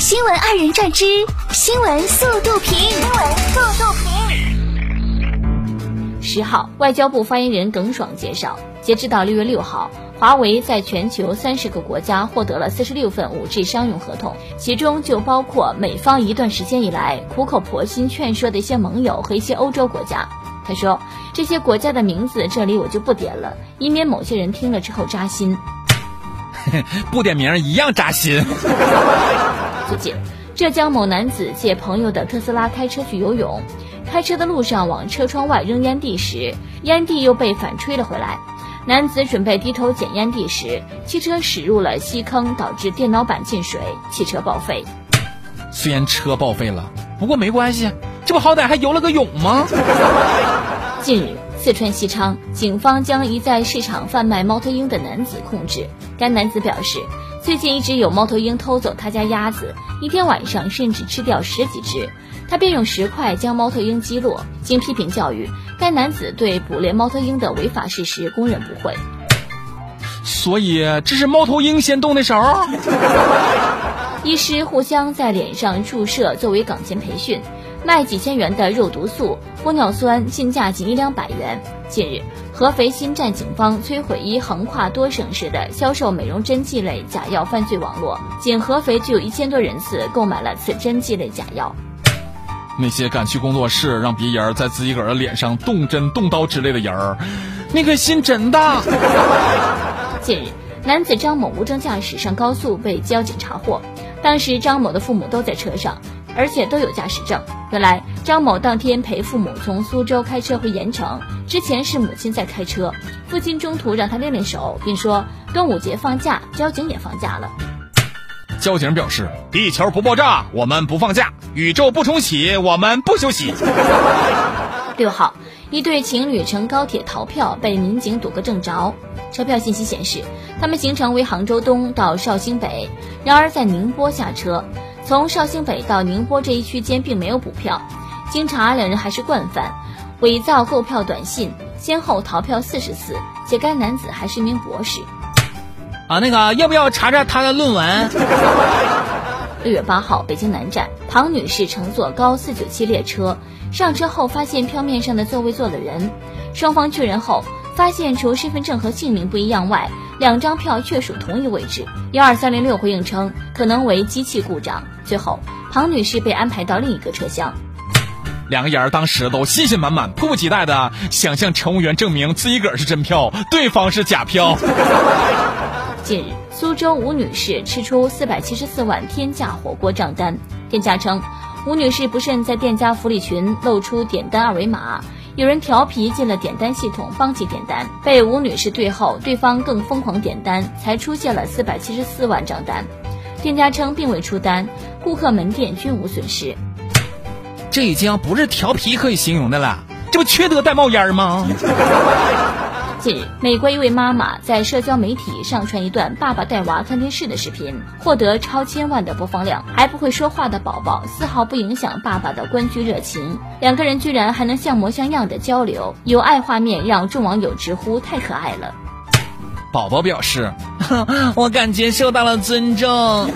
新闻二人转之新闻速度评。新闻速度评。十号，外交部发言人耿爽介绍，截止到六月六号，华为在全球三十个国家获得了四十六份五 G 商用合同，其中就包括美方一段时间以来苦口婆心劝说的一些盟友和一些欧洲国家。他说，这些国家的名字这里我就不点了，以免某些人听了之后扎心。不点名一样扎心。最近，浙江某男子借朋友的特斯拉开车去游泳，开车的路上往车窗外扔烟蒂时，烟蒂又被反吹了回来。男子准备低头捡烟蒂时，汽车驶入了溪坑，导致电脑板进水，汽车报废。虽然车报废了，不过没关系，这不好歹还游了个泳吗？近日。四川西昌警方将一在市场贩卖猫头鹰的男子控制。该男子表示，最近一直有猫头鹰偷走他家鸭子，一天晚上甚至吃掉十几只。他便用石块将猫头鹰击落。经批评教育，该男子对捕猎猫头鹰的违法事实供认不讳。所以这是猫头鹰先动的手。医师互相在脸上注射作为岗前培训。卖几千元的肉毒素、玻尿酸，进价仅一两百元。近日，合肥新站警方摧毁一横跨多省市的销售美容针剂类假药犯罪网络，仅合肥就有一千多人次购买了此针剂类假药。那些敢去工作室让别人在自己个儿的脸上动针动刀之类的人儿，那个心真大。近日，男子张某无证驾驶上高速被交警查获，当时张某的父母都在车上。而且都有驾驶证。原来张某当天陪父母从苏州开车回盐城，之前是母亲在开车，父亲中途让他练练手，并说端午节放假，交警也放假了。交警表示：地球不爆炸，我们不放假；宇宙不重启，我们不休息。六号，一对情侣乘高铁逃票被民警堵个正着。车票信息显示，他们行程为杭州东到绍兴北，然而在宁波下车。从绍兴北到宁波这一区间并没有补票，经查两人还是惯犯，伪造购票短信，先后逃票四十次，且该男子还是一名博士。啊，那个要不要查查他的论文？六月八号，北京南站，庞女士乘坐高四九七列车，上车后发现票面上的座位坐了人，双方确认后。发现除身份证和姓名不一样外，两张票确属同一位置。幺二三零六回应称，可能为机器故障。最后，庞女士被安排到另一个车厢。两个人当时都信心满满，迫不及待的想向乘务员证明自己个儿是真票，对方是假票。近日，苏州吴女士吃出四百七十四万天价火锅账单，店家称，吴女士不慎在店家福利群露出点单二维码。有人调皮进了点单系统，帮其点单，被吴女士对后，对方更疯狂点单，才出现了四百七十四万账单。店家称并未出单，顾客门店均无损失。这已经不是调皮可以形容的了，这不缺德带冒烟吗？近日，美国一位妈妈在社交媒体上传一段爸爸带娃看电视的视频，获得超千万的播放量。还不会说话的宝宝丝毫不影响爸爸的关剧热情，两个人居然还能像模像样的交流，有爱画面让众网友直呼太可爱了。宝宝表示：“ 我感觉受到了尊重。”